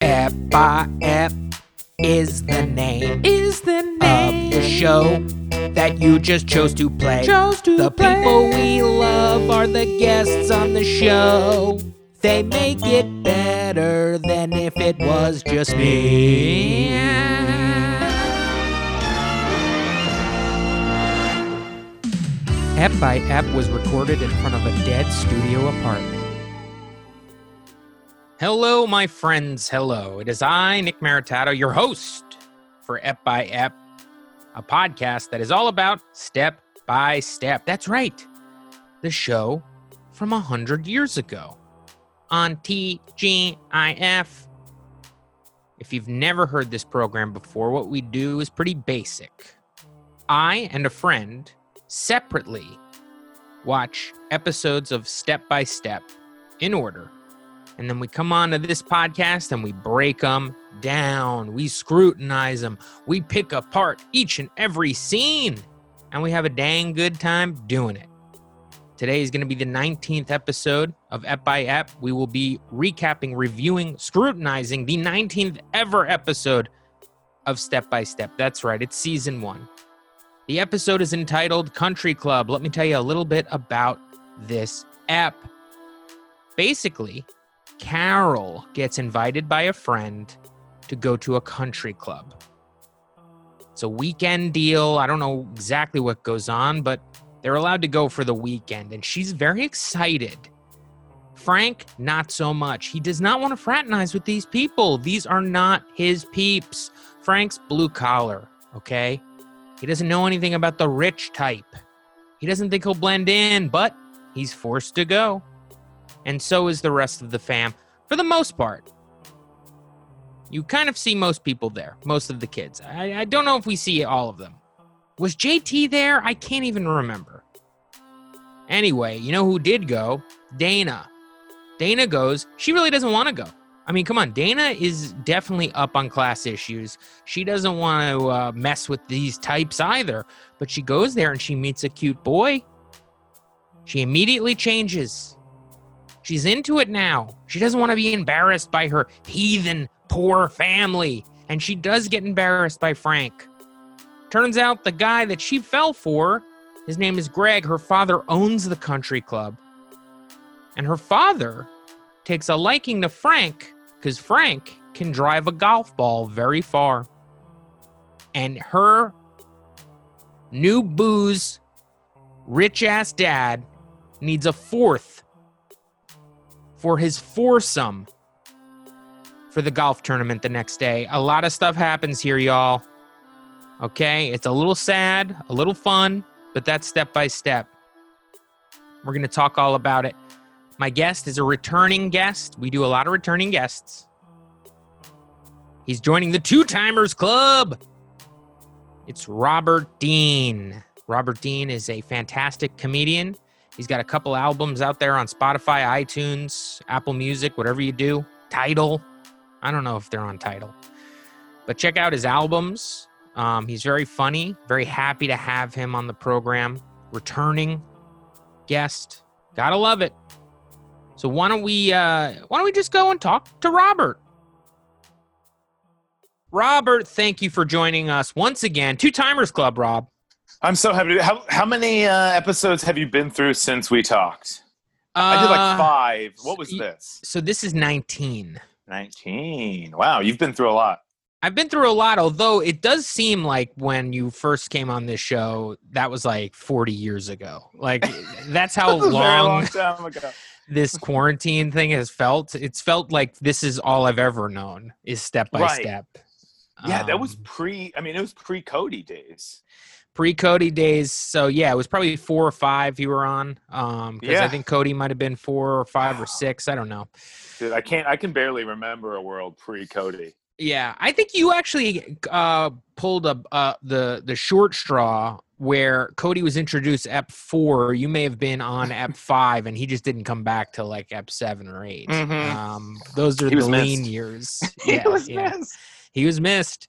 Ep is the name is the name of the show that you just chose to play. Chose to the play. people we love are the guests on the show. They make it better than if it was just me. Ep by Ep was recorded in front of a dead studio apartment. Hello, my friends. Hello. It is I, Nick Maritato, your host for Ep by Ep, a podcast that is all about step by step. That's right. The show from a hundred years ago on TGIF. If you've never heard this program before, what we do is pretty basic. I and a friend separately watch episodes of Step by Step in order. And then we come on to this podcast and we break them down. We scrutinize them. We pick apart each and every scene. And we have a dang good time doing it. Today is going to be the 19th episode of Ep by Ep. We will be recapping, reviewing, scrutinizing the 19th ever episode of Step by Step. That's right, it's season one. The episode is entitled Country Club. Let me tell you a little bit about this app. Basically, Carol gets invited by a friend to go to a country club. It's a weekend deal. I don't know exactly what goes on, but they're allowed to go for the weekend, and she's very excited. Frank, not so much. He does not want to fraternize with these people. These are not his peeps. Frank's blue collar, okay? He doesn't know anything about the rich type. He doesn't think he'll blend in, but he's forced to go. And so is the rest of the fam, for the most part. You kind of see most people there, most of the kids. I, I don't know if we see all of them. Was JT there? I can't even remember. Anyway, you know who did go? Dana. Dana goes. She really doesn't want to go. I mean, come on. Dana is definitely up on class issues. She doesn't want to uh, mess with these types either. But she goes there and she meets a cute boy. She immediately changes. She's into it now. She doesn't want to be embarrassed by her heathen, poor family. And she does get embarrassed by Frank. Turns out the guy that she fell for, his name is Greg. Her father owns the country club. And her father takes a liking to Frank because Frank can drive a golf ball very far. And her new booze, rich ass dad needs a fourth for his foursome for the golf tournament the next day. A lot of stuff happens here, y'all. Okay, it's a little sad, a little fun, but that's step by step. We're going to talk all about it. My guest is a returning guest. We do a lot of returning guests. He's joining the Two Timers Club. It's Robert Dean. Robert Dean is a fantastic comedian. He's got a couple albums out there on Spotify, iTunes, Apple Music, whatever you do. Tidal. I don't know if they're on tidal. But check out his albums. Um, he's very funny. Very happy to have him on the program. Returning guest. Gotta love it. So why don't we uh why don't we just go and talk to Robert? Robert, thank you for joining us once again. Two Timers Club, Rob. I'm so happy. To, how how many uh, episodes have you been through since we talked? I did Uh, like five. What was this? So this is 19. Nineteen. Wow, you've been through a lot. I've been through a lot, although it does seem like when you first came on this show, that was like 40 years ago. Like that's how That was a very long long time ago. this quarantine thing has felt. It's felt like this is all I've ever known is step by Right. step. Yeah, that was Um, pre. I mean, it was pre Cody days. Pre Cody days. So yeah, it was probably four or five you were on. Um, because I think Cody might have been four or five or six. I don't know. Dude, I can't. I can barely remember a world pre Cody. Yeah, I think you actually uh, pulled a uh, the the short straw where Cody was introduced Ep four. You may have been on Ep five, and he just didn't come back till like Ep seven or 8 Mhm. Um, those are He the lean missed. years. He was yeah. missed. He was missed.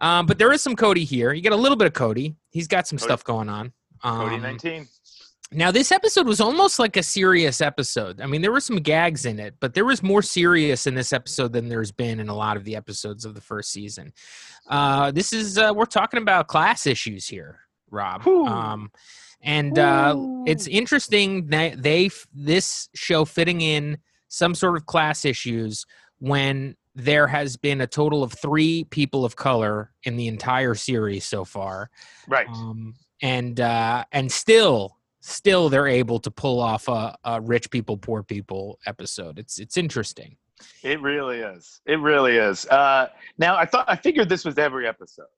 Um, but there is some Cody here. You get a little bit of Cody. He's got some Cody- stuff going on. Um, Cody nineteen. Now, this episode was almost like a serious episode. I mean, there were some gags in it, but there was more serious in this episode than there's been in a lot of the episodes of the first season. Uh, this is uh, we're talking about class issues here, Rob. Um, and uh, it's interesting that they this show fitting in some sort of class issues when there has been a total of three people of color in the entire series so far Right. um, and uh, and still still they're able to pull off a, a rich people poor people episode it's it's interesting It really is. It really is. Uh, now, I thought I figured this was every episode.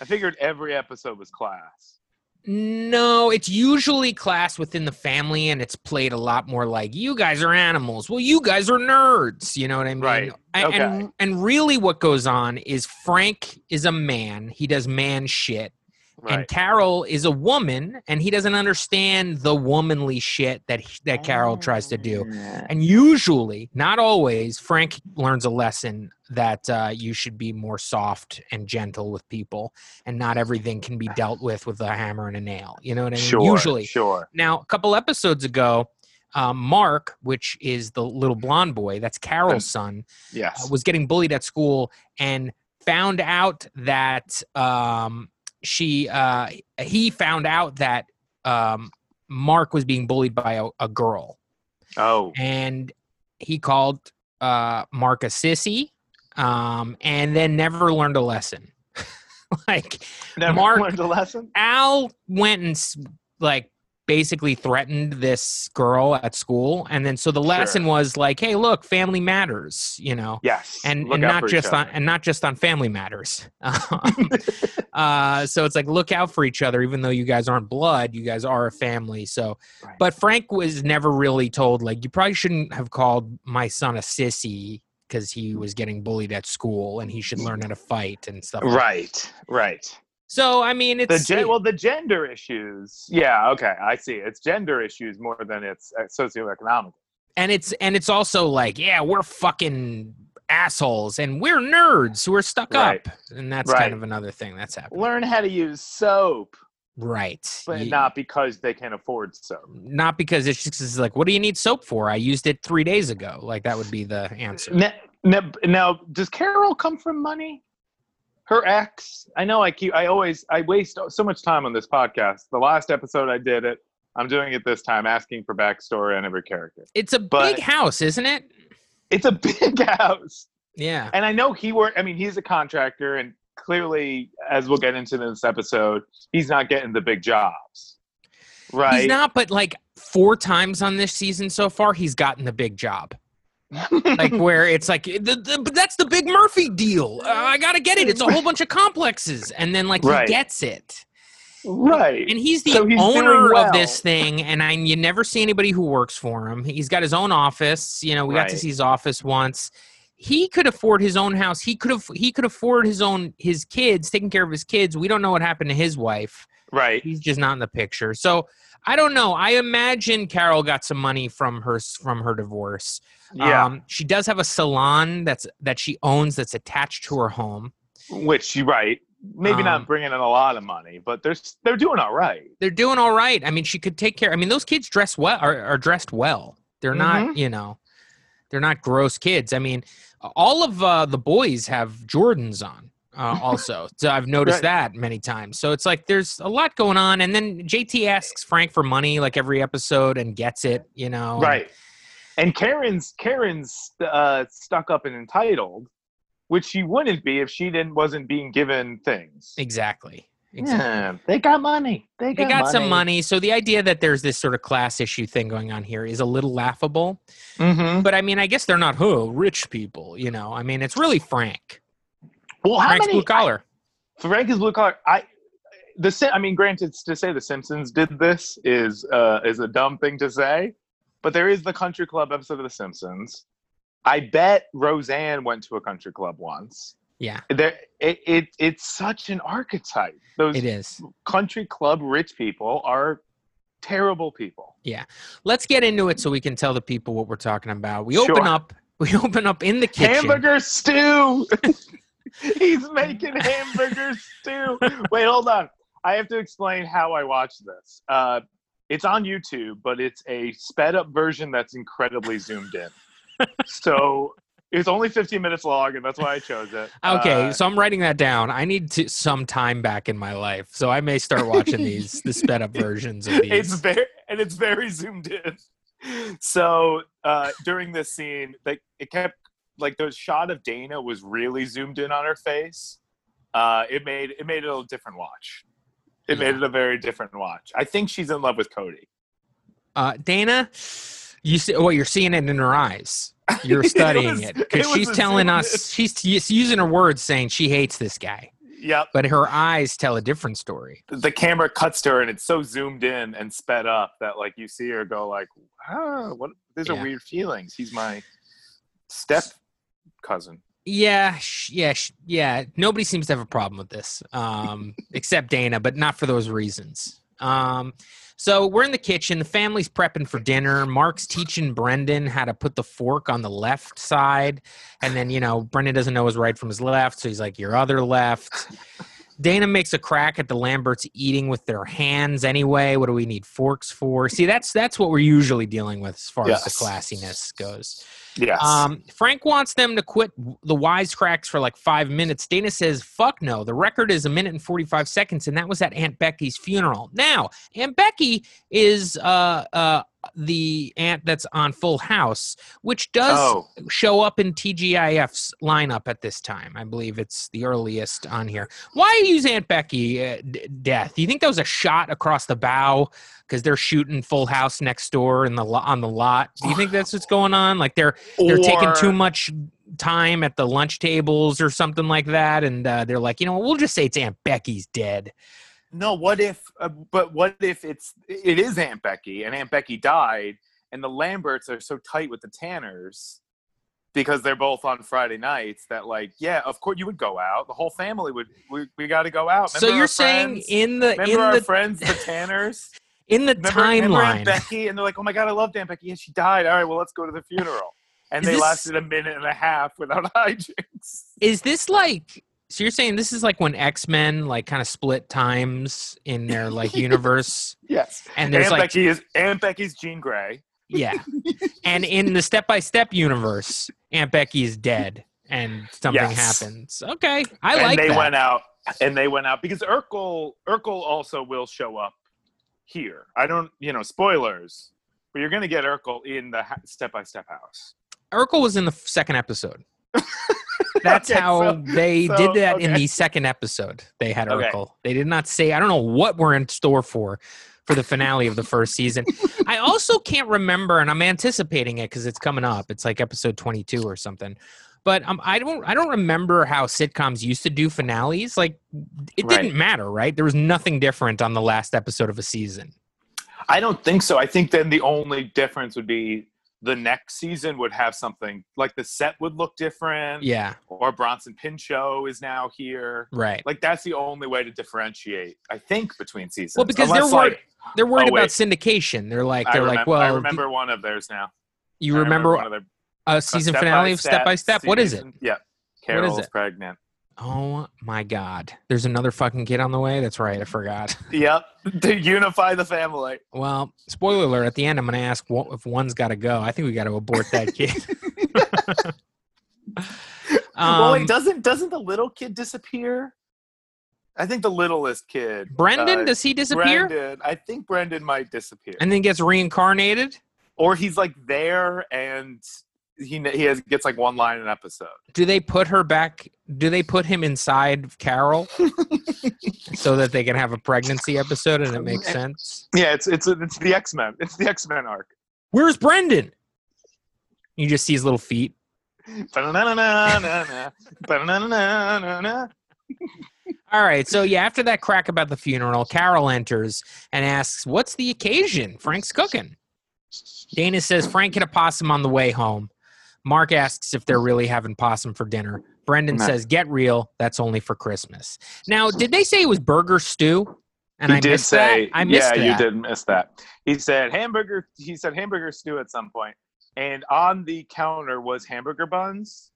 I figured every episode was class. No it's usually class within the family and it's played a lot more like you guys are animals well you guys are nerds you know what i mean Right. and, and Okay. and really what goes on is frank is a man he does man shit and Carol is a woman, and he doesn't understand the womanly shit that he, that Carol tries to do. And usually, not always, Frank learns a lesson that uh, you should be more soft and gentle with people, and not everything can be dealt with with a hammer and a nail. You know what I mean? Sure. Usually. Sure. Now, a couple episodes ago, um, Mark, which is the little blonde boy, that's Carol's son, Yes. uh, was getting bullied at school and found out that um, she uh, he found out that um, Mark was being bullied by a, a girl, oh. and he called uh, Mark a sissy, um, and then never learned a lesson. like Never Mark- learned a lesson. Al went and like basically threatened this girl at school, and then so the lesson was like, "Hey, look, family matters," you know Yes. and, and not just on and not just on family matters Um, uh, so it's like look out for each other even though you guys aren't blood you guys are a family so Right. but frank was never really told like you probably shouldn't have called my son a sissy because he was getting bullied at school and he should learn how to fight and stuff like that. Right. So i mean The it's gen- well, the gender issues. Yeah. Okay. I see. It's gender issues more than it's uh, socioeconomic. and it's and it's also like yeah we're fucking assholes and we're nerds we're stuck Right. up and that's Right. kind of another thing that's happening Learn how to use soap, right but Ye- not because they can afford soap. not because it's just it's like what do you need soap for i used it three days ago like that would be the answer Now, now, now, does Carol come from money? Her ex? I know I keep. I always. I waste so much time on this podcast. The last episode I did it. I'm doing it this time, asking for backstory on every character. it's a But- big house isn't it It's a big house, yeah and I know he work. I mean, he's a contractor, and clearly, as we'll get into in this episode, he's not getting the big jobs. Right? he's not but like four times on this season so far he's gotten the big job like where it's like the, the, but that's the big murphy deal. Uh, i gotta get it. It's a whole bunch of complexes. And then like Right. he gets it. Right. and he's the So he's owner well. of this thing and i you never see anybody who works for him. He's got his own office. You know we got to see his office once. He could afford his own house. He could have he could afford his own his kids taking care of his kids. We don't know what happened to his wife. Right. he's just not in the picture. So i don't know i imagine carol got some money from her from her divorce Yeah. um, she does have a salon that's that she owns that's attached to her home Which you're right. Maybe Um, not bringing in a lot of money, but they're they're doing all right. they're doing all right. I mean, she could take care. I mean, those kids dress well are, are dressed well. They're not, you know, they're not gross kids. I mean, all of uh, the boys have Jordans on. Uh, also, so I've noticed Right. that many times. So it's like there's a lot going on, and then JT asks Frank for money like every episode and gets it. You know, Right. And Karen's Karen's uh, stuck up and entitled, which she wouldn't be if she didn't wasn't being given things. Exactly. Exactly. Yeah, they got money. They They got, got some money. So the idea that there's this sort of class issue thing going on here is a little laughable. Mm-hmm. But I mean, I guess they're not who rich people. You know, I mean, it's really Frank. Well, how Frank's many? blue collar. I, Frank is blue collar. I the I mean, granted, to say the Simpsons did this is uh, is a dumb thing to say, but there is the Country Club episode of The Simpsons. I bet Roseanne went to a country club once. yeah, There, it, it it's such an archetype. Those it is. country club rich people are terrible people. Yeah, let's get into it so we can tell the people what we're talking about. We open up. We open up in the kitchen. Hamburger stew. He's making hamburgers too. Wait, hold on. I have to explain how I watched this. Uh, It's on YouTube, but it's a sped up version that's incredibly zoomed in. so it's only 15 minutes long, and that's why I chose it. Okay, Uh, so I'm writing that down. I need to, some time back in my life, so I may start watching these the sped up versions of these. it's very and it's very zoomed in. So uh, during this scene, like it kept like the shot of Dana was really zoomed in on her face. Uh, it made it made it a different watch. It made it a very different watch. I think she's in love with Cody. uh, Dana, you see, well, you're seeing it in her eyes. You're studying it because she's telling us she's she's using her words, saying she hates this guy, Yep. but her eyes tell a different story. The camera cuts to her and it's so zoomed in and sped up that like you see her go like, ah, what? These Yeah. are weird feelings. He's my step cousin. Yeah, sh- yeah, sh- yeah. Nobody seems to have a problem with this, um, except Dana, but not for those reasons. Um, so we're in the kitchen. The family's prepping for dinner. Mark's teaching Brendan how to put the fork on the left side, and then you know Brendan doesn't know his right from his left, so he's like, "Your other left." Dana makes a crack at the Lamberts eating with their hands anyway. What do we need forks for? See, that's that's what we're usually dealing with as far as the classiness goes. Yes. Um, Frank wants them to quit the wisecracks for like five minutes. Dana says, fuck no. The record is a minute and 45 seconds, and that was at Aunt Becky's funeral. Now, Aunt Becky is uh, uh, the aunt that's on Full House, which does oh, show up in TGIF's lineup at this time. I believe it's the earliest on here. Why use Aunt Becky uh, d- death? Do you think that was a shot across the bow because they're shooting Full House next door in the on the lot? Do you think that's what's going on? Like they're they're taking too much time at the lunch tables or something like that, and uh, they're like, you know, we'll just say it's Aunt Becky's dead. No, what if? Uh, but what if it's it is Aunt Becky and Aunt Becky died, and the Lamberts are so tight with the Tanners because they're both on Friday nights that like yeah, of course you would go out. The whole family would. We, we got to go out. so you're saying friends? in the remember in our the friends the Tanners? in the Remember, remember Aunt timeline? Becky, and they're like, oh my god, I love Aunt Becky. Yeah, she died. All right, well let's go to the funeral. And Is they this- lasted a minute and a half without hijinks. is this like so you're saying this is like when x-men like kind of split times in their like universe Yes. and there's Aunt like Becky is Aunt Becky's Jean Grey. yeah and in the step-by-step universe aunt becky is dead and something Yes. happens okay i and like they that went out and they went out because Urkel Urkel also will show up here. I don't, you know, spoilers, but you're going to get Urkel in the step by step house. urkel was in the second episode that's Okay, how so- they so, did that in the second episode they had Okay. urkel they did not say i don't know what we're in store for for the finale of the first season I also can't remember, and I'm anticipating it because it's coming up. It's like episode 22 or something. But um, I don't, I don't remember how sitcoms used to do finales. Like, it Right. didn't matter, right? There was nothing different on the last episode of a season. I don't think so. I think then the only difference would be the next season would have something like the set would look different. Yeah, Or Bronson Pinchot is now here. right. Like that's the only way to differentiate, I think, between seasons. Well, because Unless, they're worried. like, They're worried Oh, about syndication. They're like, they're remem- like, well, I th- remember one of theirs now. you I remember, one of their a season finale of Step by Step? What is it? season- Yeah. What is Carol's pregnant. Oh my God! There's another fucking kid on the way. That's right. I forgot. Yep. To unify the family. Well, spoiler alert. At the end, I'm going to ask what, if one's got to go. I think we got to abort that kid. well, Um, wait, doesn't doesn't the little kid disappear? I think the littlest kid. Brendan, uh, does he disappear Brendan. I think Brendan might disappear. and then gets reincarnated? or he's like there and he he has gets like one line an episode. Do they put her back? Do they put him inside Carol so that they can have a pregnancy episode and it makes sense? Yeah, it's it's it's the X Men. It's the X Men arc. Where's Brendan? You just see his little feet. All right. So, yeah, after that crack about the funeral, Carol enters and asks, What's the occasion? Frank's cooking. Dana says Frank hit a possum on the way home. Mark asks if they're really having possum for dinner. Brendan Nah. says, Get real. That's only for Christmas. Now, did they say it was burger stew? And he I did missed say, that. I missed yeah, that. you didn't miss that. He said hamburger. He said hamburger stew at some point, and on the counter was hamburger buns.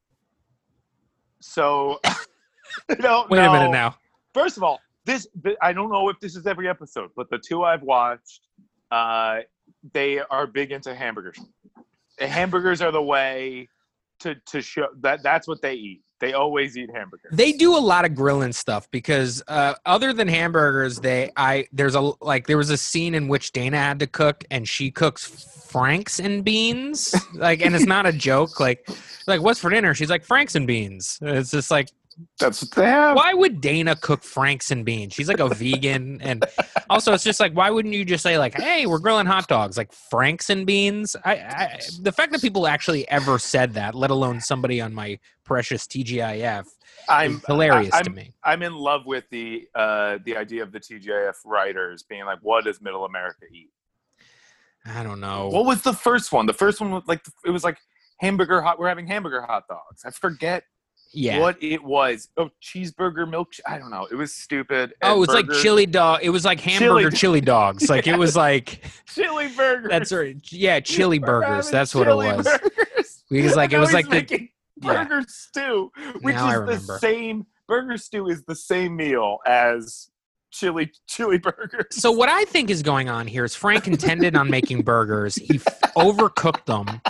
So, Wait a minute now. First of all, this I don't know if this is every episode, but the two I've watched, uh, they are big into hamburgers. Hamburgers are the way to to show that that's what they eat. They always eat hamburgers. They do a lot of grilling stuff because uh, other than hamburgers, they I there's a like there was a scene in which Dana had to cook and she cooks franks and beans like and it's not a joke like like what's for dinner she's like franks and beans it's just like That's what they have. why would Dana cook franks and beans she's like a vegan and also it's just like why wouldn't you just say like hey we're grilling hot dogs like franks and beans I, I the fact that people actually ever said that let alone somebody on my precious TGIF I'm is hilarious I, to I'm, me I'm in love with the uh, the idea of the TGIF writers being like, "What does Middle America eat?" I don't know What was the first one? The first one was like it was like hamburger hot. We're having hamburger hot dogs. I forget yeah what it was. Oh, cheeseburger milk. I don't know. It was stupid. Oh, And it's like chili dog. It was like hamburger chili, Chili- dogs. Like it was like chili burgers. that's right. Yeah, chili burgers. That's what it was. burgers. Because like it was like the making yeah. burger stew, which Now is the same. Burger stew is the same meal as chili chili burgers. So what I think is going on here is Frank intended on making burgers. He f- overcooked them,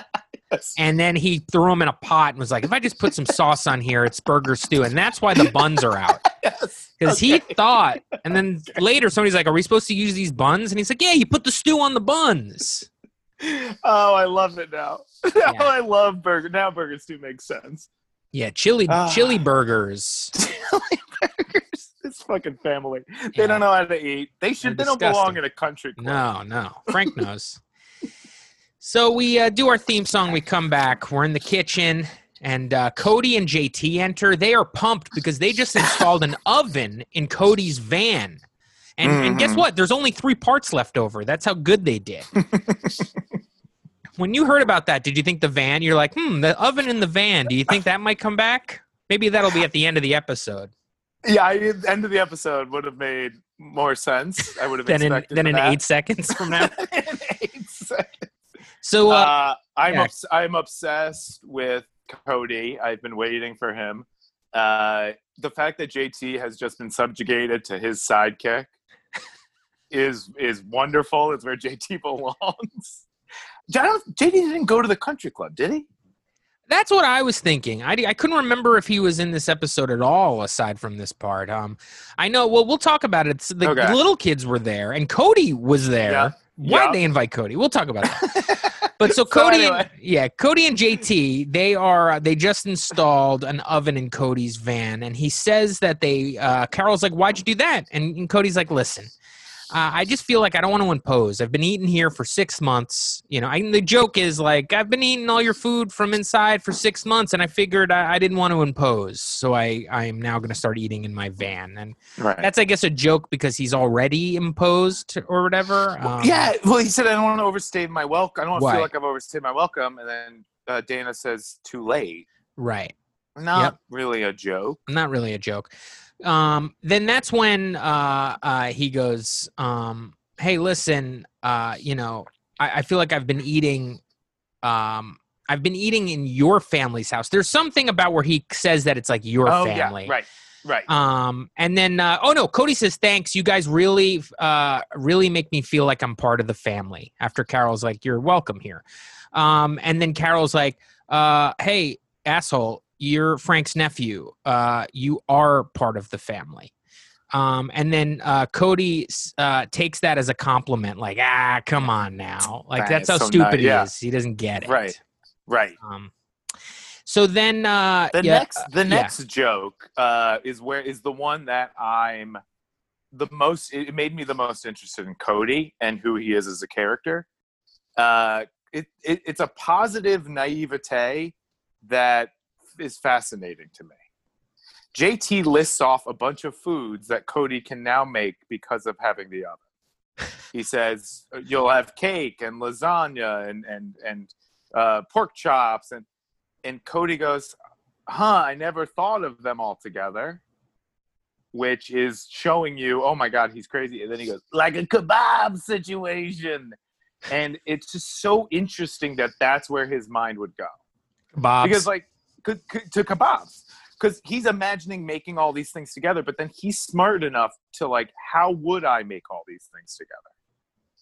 Yes. and then he threw them in a pot and was like, "If I just put some sauce on here, it's burger stew." And that's why the buns are out Yes. because he thought. And then later, somebody's like, "Are we supposed to use these buns?" And he's like, "Yeah, you put the stew on the buns." Oh, I love it now. Now I love burger. Now burger stew makes sense. Yeah, chili Ah. chili burgers. Chili burgers. This fucking family. They Yeah. don't know how to eat. They should. They're They don't belong in a country club. No, no. Frank knows. So we uh, do our theme song. We come back. We're in the kitchen, and uh, Cody and JT enter. They are pumped because they just installed an oven in Cody's van. And, and guess Mhm. what? There's only three parts left over. That's how good they did. when you heard about that, did you think the van? You're like, hmm, the oven in the van. Do you think that might come back? Maybe that'll be at the end of the episode. Yeah, I, end of the episode would have made more sense. I would have Then in expected then in that. eight seconds from now. in eight seconds. So uh, Uh, I'm yeah. obs- I'm obsessed with Cody. I've been waiting for him. Uh, the fact that JT has just been subjugated to his sidekick is is wonderful. It's where JT belongs. JT didn't go to the country club, did he? That's what I was thinking. I, I couldn't remember if he was in this episode at all, aside from this part. Um, I know. Well, we'll talk about it. So the Okay. little kids were there, and Cody was there. Yeah. Why'd Yeah. they invite Cody? We'll talk about that. But so So Cody, anyway. and, yeah, Cody and JT, they are they just installed an oven in Cody's van, and he says that they. Uh, Carol's like, "Why'd you do that?" And, and Cody's like, "Listen." Uh, I just feel like I don't want to impose. I've been eating here for six months. You know, I, the joke is like I've been eating all your food from inside for six months, and I figured I, I didn't want to impose, so I I am now going to start eating in my van, and Right. that's I guess a joke because he's already imposed or whatever. Um, yeah. Well, he said I don't want to overstay my welcome. I don't want to feel like I've overstayed my welcome. And then uh, Dana says too late. right. Not Yep. really a joke. not really a joke. Um, then that's when uh, uh, he goes, um, "Hey, listen, uh, you know, I, I feel like I've been eating, um, I've been eating in your family's house. There's something about where he says that it's like your oh family, yeah. Right. Right. Um, and then, uh, oh no, Cody says, thanks. You guys really, uh, really make me feel like I'm part of the family. After Carol's like, you're welcome here. Um, and then Carol's like, uh, hey, asshole, you're Frank's nephew. Uh, you are part of the family. Um, and then uh, Cody uh, takes that as a compliment, like, ah, come on now. Like, that's how so stupid nice, he yeah. is. He doesn't get it. Right. Right. Um, so then, uh, The yeah, next the yeah. next joke uh, is where is the one that I'm the most it made me the most interested in Cody and who he is as a character. Uh, it, it it's a positive naivete that is fascinating to me. JT lists off a bunch of foods that Cody can now make because of having the oven. He says uh, you'll have cake and lasagna and and and uh, pork chops and and Cody goes, "Huh, I never thought of them all together." Which is showing you, oh my god, he's crazy. And then he goes, like a kebab situation. And it's just so interesting that that's where his mind would go Bob's. because like to kebabs because he's imagining making all these things together but then he's smart enough to like how would i make all these things together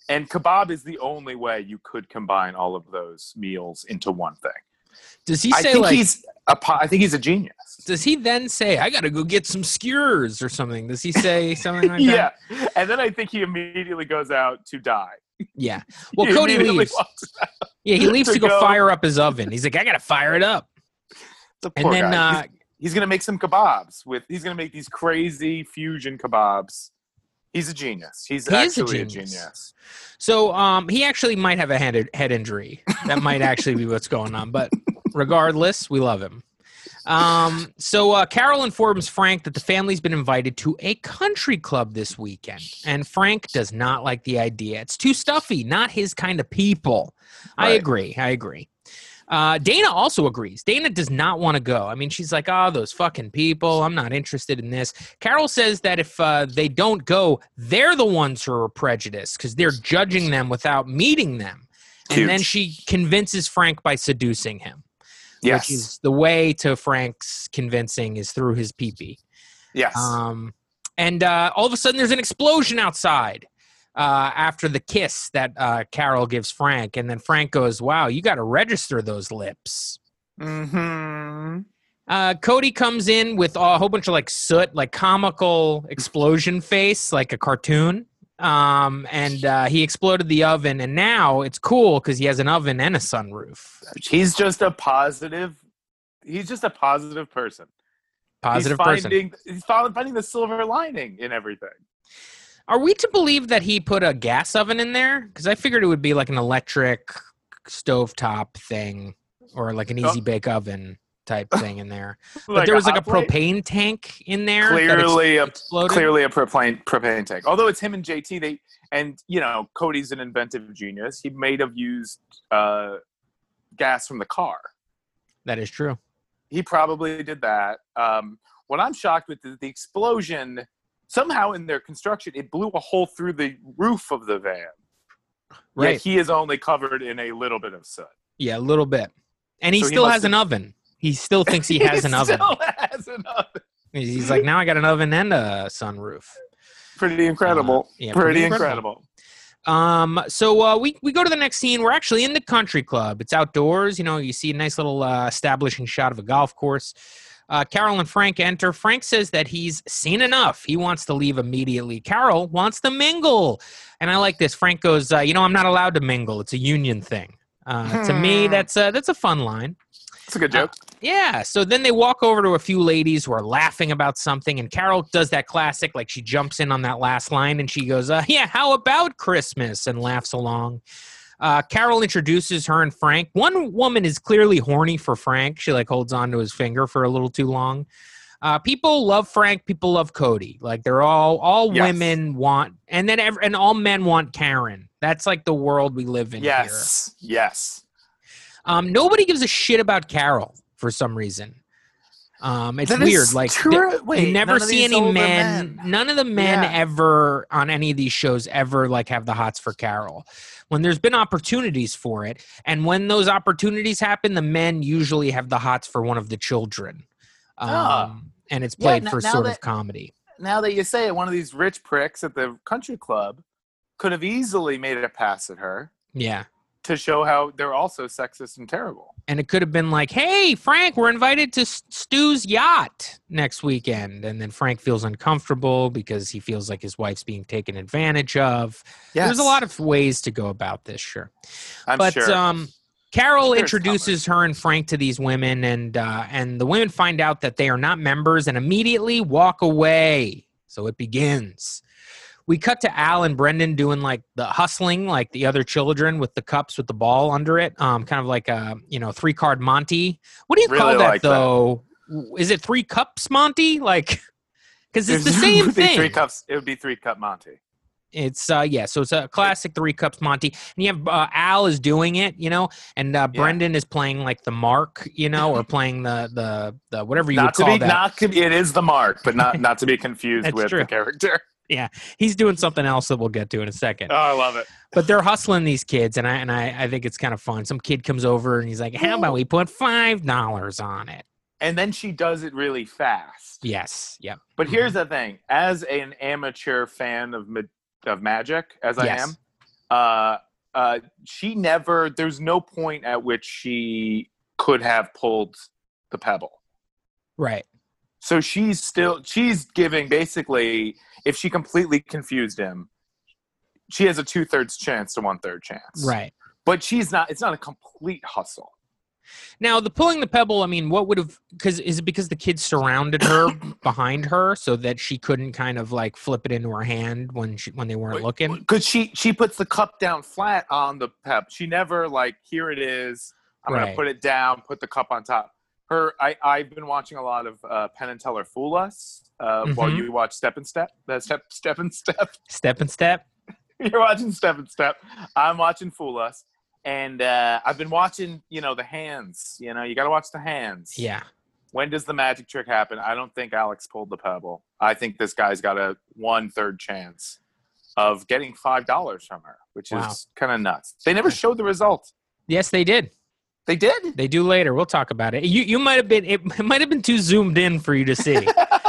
And kebab is the only way you could combine all of those meals into one thing. Does he I say think like? he's a I think he's a genius. Does he then say, "I got to go get some skewers" or something? Does he say something like yeah. that? Yeah, and then I think he immediately goes out to die. Yeah. Well, Cody leaves. Yeah, he leaves to to go, go. fire up his oven. He's like, "I got to fire it up." The And poor then guy. uh, he's, he's gonna make some kebabs with. He's gonna make these crazy fusion kebabs. He's a genius. He's He is a actually a genius. genius. So um, he actually might have a head head injury. That might actually be what's going on. But regardless, we love him. Um, so uh, Carol informs Frank that the family's been invited to a country club this weekend, and Frank does not like the idea. It's too stuffy, not his kind of people. I agree. I agree. Uh, Dana also agrees. Dana does not want to go. I mean, she's like, "Oh, those fucking people. I'm not interested in this." Carol says that if uh, they don't go, they're the ones who are prejudiced because they're judging them without meeting them. And then she convinces Frank by seducing him, Yes. which is the way to Frank's convincing is through his peepee. yes. Um, and uh, all of a sudden, there's an explosion outside uh, after the kiss that uh, Carol gives Frank, and then Frank goes, "Wow, you got to register those lips." hmm Uh, Cody comes in with a whole bunch of like soot, like comical explosion face, like a cartoon. Um, and uh, he exploded the oven, and now it's cool because he has an oven and a sunroof. He's just a positive. He's just a positive person. Positive he's person. He's finding finding the silver lining in everything. Are we to believe that he put a gas oven in there? Because I figured it would be like an electric stovetop thing or like an easy bake oven type thing in there. But there was like a plate? propane tank in there. that ex- Clearly a clearly a propane propane tank. Although it's him and JT, they and you know Cody's an inventive genius. He may have used uh, gas from the car. That is true. He probably did that. Um, what I'm shocked with is the explosion. Somehow in their construction, it blew a hole through the roof of the van. Right. Yet he is only covered in a little bit of soot. Yeah, a little bit. And he So still must has an oven. He still thinks he has an oven. Still has an oven. He's like, now I got an oven and a sunroof. Pretty incredible. Uh, yeah, pretty, pretty incredible. Um, so uh, we we go to the next scene. We're actually in the country club. It's outdoors. You know, you see a nice little uh, establishing shot of a golf course. Uh, Carol and Frank enter. Frank says that he's seen enough. He wants to leave immediately. Carol wants to mingle, and I like this. Frank goes, uh, "You know, I'm not allowed to mingle. It's a union thing." Uh, to me, Hmm. that's a, that's a fun line. It's a good Uh, joke. Yeah. So then they walk over to a few ladies who are laughing about something, and Carol does that classic, like she jumps in on that last line and she goes, uh, "Yeah, how about Christmas?" and laughs along. Uh, Carol introduces her and Frank. One woman is clearly horny for Frank. She like holds on to his finger for a little too long. Uh, people love Frank. People love Cody. Like they're all all Yes. women want, and then ev- and all men want Karen. That's like the world we live in here. Yes. Yes. Um, nobody gives a shit about Carol for some reason. Um, it's That weird. Like they- Wait, you never see any men, men. None of the men Yeah. ever on any of these shows ever like have the hots for Carol. When there's been opportunities for it, and when those opportunities happen, the men usually have the hots for one of the children. Um, Ah. and it's played n- for sort that- of comedy. Now that you say it, one of these rich pricks at the country club could have easily made a pass at her Yeah. To show how they're also sexist and terrible. And it could have been like, "Hey, Frank, we're invited to Stu's yacht next weekend," and then Frank feels uncomfortable because he feels like his wife's being taken advantage of. There's a lot of ways to go about this, sure. I'm but sure. um, Carol Sure introduces her and Frank to these women, and uh, and the women find out that they are not members and immediately walk away. So it begins. We cut to Al and Brendan doing like the hustling, like the other children with the cups with the ball under it, um, kind of like a you know three card Monty. What do you call Really that like though? Is it three cups Monty? Like, because it's the same thing. Three cups. It would be three cup Monty. It's uh yeah, so it's a classic three cups Monty, and you have uh, Al is doing it, you know, and uh, Yeah. Brendan is playing like the mark, you know, or playing the the the whatever you Not to would call be that. not to be. It is the mark, but not not to be confused with true. the character. Yeah, he's doing something else that we'll get to in a second. Oh, I love it. But they're hustling these kids, and I and I, I think it's kind of fun. Some kid comes over and he's like, "How about we put five dollars on it?" And then she does it really fast. Yes, yep, But Mm-hmm. here's the thing: as an amateur fan of of magic, as I Yes. am, uh, uh, she never. There's no point at which she could have pulled the pebble. Right. So she's still she's giving basically if she completely confused him, she has a two thirds chance to one third chance. Right. But she's not. It's not a complete hustle. Now the pulling the pebble. I mean, what would have? Because is it because the kids surrounded her behind her so that she couldn't kind of like flip it into her hand when she when they weren't looking? Because she she puts the cup down flat on the peb. She never like here it is. I'm Right. gonna put it down. Put the cup on top. Her. I I've been watching a lot of uh, Penn and Teller Fool Us uh, while Mhm. you watch Step and Step. That Step Step and Step. Step and step. You're watching Step and Step. I'm watching Fool Us. And uh, I've been watching, you know, the hands. You know, you got to watch the hands. Yeah. When does the magic trick happen? I don't think Alex pulled the pebble. I think this guy's got a one third chance of getting five dollars from her, which Wow. is kind of nuts. They never showed the result. Yes, they did. They did. They do later. We'll talk about it. You you might have been it might have been too zoomed in for you to see.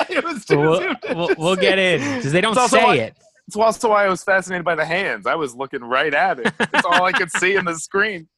it was too we'll, soon to we'll, we'll get in because they don't say why- it. It's also why I was fascinated by the hands. I was looking right at it. It's all I could see in the screen.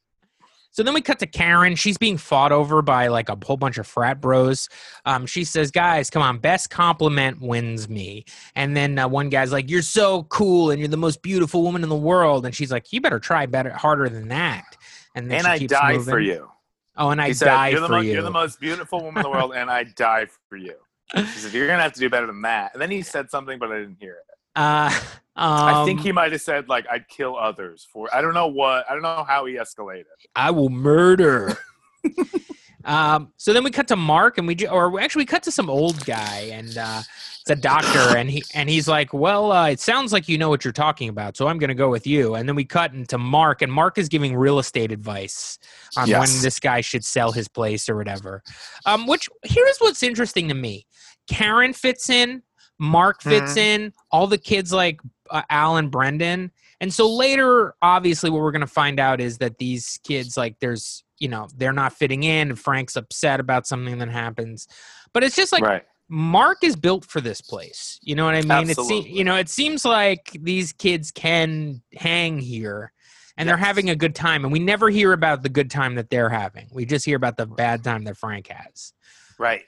So then we cut to Karen. She's being fought over by like a whole bunch of frat bros. Um, she says, "Guys, come on, best compliment wins me." And then uh, one guy's like, "You're so cool, and you're the most beautiful woman in the world." And she's like, "You better try better, harder than that." And then And I die moving. for you. Oh, and I He said, die you're the, for mo- you. you're the most beautiful woman in the world, and I die for you. He said, You're going to have to do better than that. And then he said something, but I didn't hear it. uh, I think um, he might have said, like, I'd kill others for I don't know what. I don't know how he escalated. I will murder. um, so then we cut to Mark, and we or actually we cut to some old guy, and uh, it's a doctor, and he and he's like, "Well, uh, it sounds like you know what you're talking about, so I'm going to go with you." And then we cut into Mark, and Mark is giving real estate advice on Yes. when this guy should sell his place or whatever. Um, which here's what's interesting to me: Karen fits in, Mark fits Mhm. in, all the kids like uh, Al and Brendan. And so later, obviously, what we're going to find out is that these kids, like, there's, you know, they're not fitting in. And Frank's upset about something that happens. But it's just like right. Mark is built for this place. You know what I mean? It's Absolutely. you know, it seems like these kids can hang here and they're having a good time. And we never hear about the good time that they're having. We just hear about the bad time that Frank has. Right.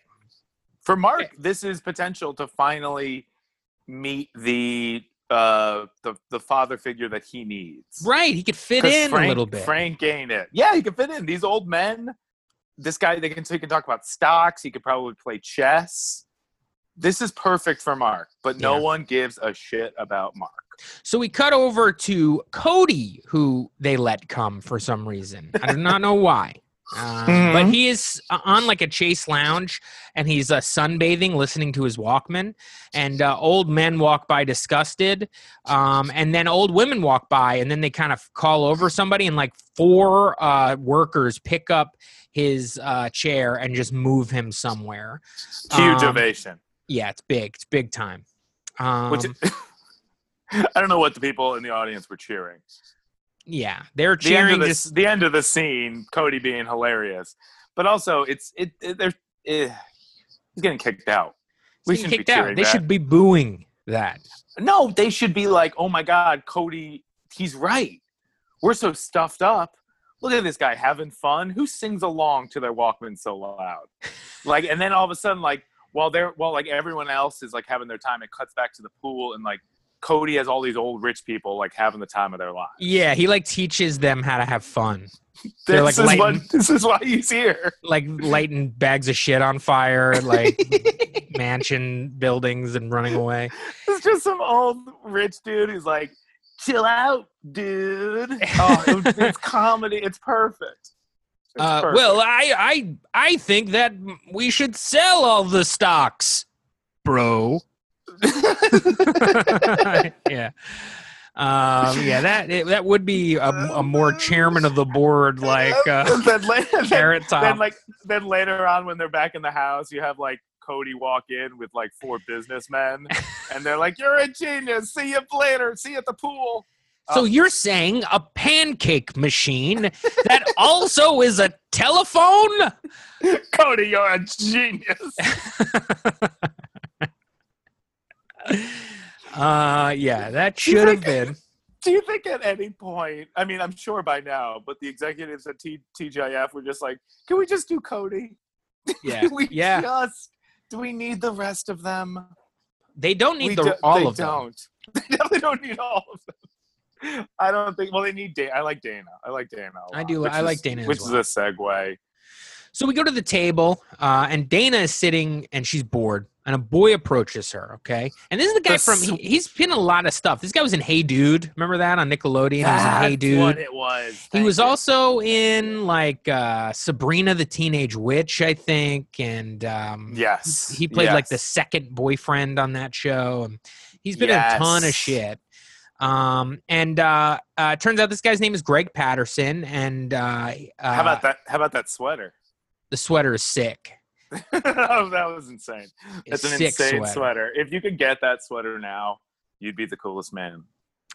For Mark, this is potential to finally meet the uh the the father figure that he needs. Right. He could fit in Frank, a little bit. Frank ain't it. Yeah, he could fit in. These old men. This guy, they can so he can talk about stocks. He could probably play chess. This is perfect for Mark, but no Yeah. one gives a shit about Mark. So we cut over to Cody, who they let come for some reason. I do not know why. Uh, But he is uh, on like a chase lounge and he's uh, sunbathing, listening to his Walkman. And uh, old men walk by disgusted. Um, and then old women walk by and then they kind of call over somebody. And like four uh, workers pick up his uh, chair and just move him somewhere. Huge Um, ovation. Yeah, it's big. It's big time. Um, Which I don't know what the people in the audience were cheering. yeah, they're the end cheering of just this, the end of the scene, Cody being hilarious, but also it's it. it they're eh, he's getting kicked out. We shouldn't be out. cheering They that. should be booing that. No, they should be like, oh my god, Cody, he's right. We're so stuffed up. Look at this guy having fun. Who sings along to their Walkman so loud? Like, and then all of a sudden, like, while they're while like everyone else is like having their time, it cuts back to the pool and like Cody has all these old rich people like having the time of their lives. Yeah, he like teaches them how to have fun, They're, This like, is lighting- what this is why he's here. like lighting bags of shit on fire, like mansion buildings and running away. It's just some old rich dude who's like, chill out, dude. Oh, it- it's comedy. It's perfect. Uh, well, I I I think that we should sell all the stocks, bro. yeah. Um, yeah, that it, that would be a, a more chairman of the board like uh, then, la- then, carrot top. then like then later on when they're back in the house, you have like Cody walk in with like four businessmen, and they're like, "You're a genius. See you later. See you at the pool." So Oh. you're saying a pancake machine that also is a telephone? Cody, you're a genius. uh yeah, that should have been. Do you think at any point, I mean, I'm sure by now, but the executives at T- TGIF were just like, can we just do Cody? Yeah, we yeah. just, do we need the rest of them? They don't need the, do- all they of them. don't. They definitely don't need all of them. I don't think. Well, they need Dana. I like Dana. I like Dana. a I lot, do- I like is- Dana as which well. is a segue. So we go to the table, uh, and Dana is sitting and she's bored, and a boy approaches her. Okay, and this is the guy The from. sw- He, he's been a lot of stuff. This guy was in Hey Dude. Remember that on Nickelodeon? he was in Hey Dude. what it was. He was you. also in like uh, Sabrina the Teenage Witch, I think, and um, Yes. he played like the second boyfriend on that show. And he's been in a ton of shit. Um, and uh, uh, turns out this guy's name is Greg Patterson, and uh, uh, How about that? How about that sweater? the sweater is sick. oh, that was insane. It's an insane sweater. sweater. If you could get that sweater now, you'd be the coolest man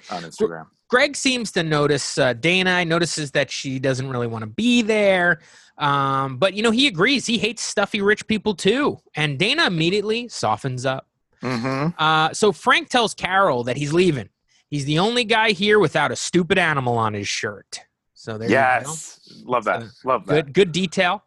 on Instagram. Greg seems to notice uh, Dana. Notices that she doesn't really want to be there. Um, but you know, he agrees. He hates stuffy rich people too. And Dana immediately softens up. Mm-hmm. Uh, so Frank tells Carol that he's leaving. He's the only guy here without a stupid animal on his shirt. So there you go. Yes. Love that. Love that. Good, good detail.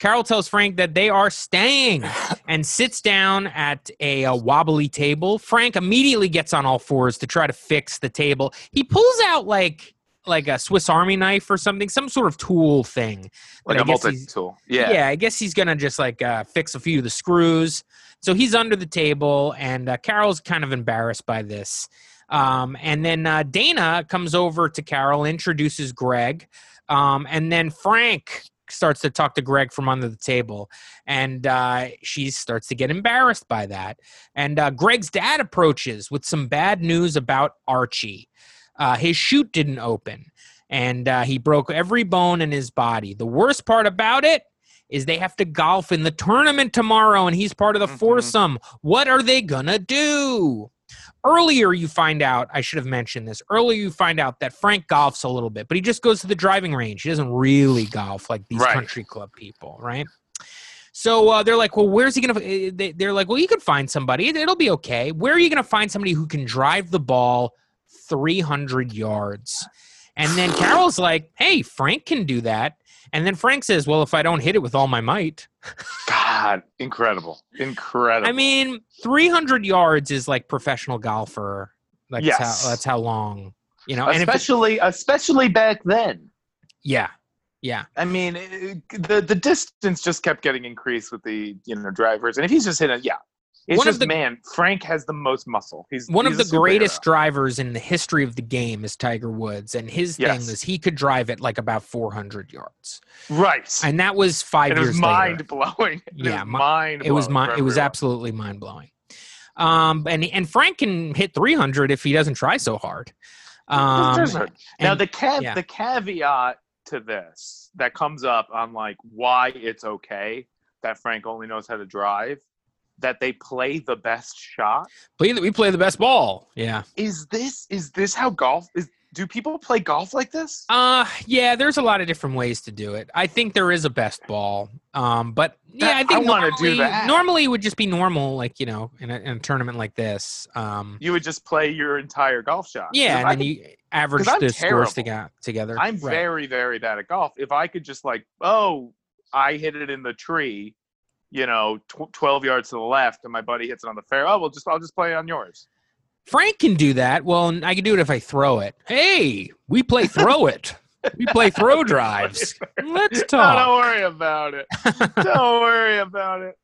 Carol tells Frank that they are staying and sits down at a, uh wobbly table. Frank immediately gets on all fours to try to fix the table. He pulls out like like a Swiss Army knife or something, some sort of tool thing. Like a multi tool. Yeah. Yeah. I guess he's gonna just like uh, fix a few of the screws. So he's under the table, and uh, Carol's kind of embarrassed by this. Um, and then uh, Dana comes over to Carol, introduces Greg, um, and then Frank starts to talk to Greg from under the table, and uh, she starts to get embarrassed by that. And uh, Greg's dad approaches with some bad news about Archie. Uh, his chute didn't open, and uh, he broke every bone in his body. The worst part about it is they have to golf in the tournament tomorrow, and he's part of the Mhm. foursome. What are they gonna do? Earlier, you find out, I should have mentioned this. Earlier, you find out that Frank golfs a little bit, but he just goes to the driving range. He doesn't really golf like these Right. country club people, right? So uh, they're like, well, where's he gonna? eh, they- They're like, well, you could find somebody. It'll be okay. Where are you gonna find somebody who can drive the ball 300 yards? And then Carol's like, hey, Frank can do that. And then Frank says, well, if I don't hit it with all my might, God, incredible. Incredible. I mean, 300 yards is like professional golfer. That's Yes. how that's how long, you know. And it, especially especially back then. yeah, yeah, I mean, it- the the distance just kept getting increased with the you know drivers, and if he's just hitting, yeah, it's One of the- man. Frank has the most muscle. He's one of the greatest drivers in the history of the game is Tiger Woods, and his thing is he could drive it like about 400 yards, right? and that was five And it was mind blowing. Yeah, mi- mind. It was mi- It was absolutely mind blowing. Um, and and Frank can hit 300 if he doesn't try so hard. Um, now the cav- yeah. the caveat to this that comes up on like why it's okay that Frank only knows how to drive that they play the best shot play the- we play the best ball. Yeah. is this is this how golf is do people play golf like this Uh yeah, there's a lot of different ways to do it. I think there is a best ball. Um, but yeah, That- I think I wanna do normally, that. normally it would just be normal, like you know, in a, in a tournament like this. Um, you would just play your entire golf shot yeah, and I then could- you average the terrible. scores together. Together. i'm Right. very very bad at golf if i could just like oh i hit it in the tree you know tw- 12 yards to the left and my buddy hits it on the fair oh well just i'll just play it on yours Frank can do that. Well, I can do it if I throw it. Hey, we play throw it. We play throw drives. Let's No, talk. don't worry about it. don't worry about it.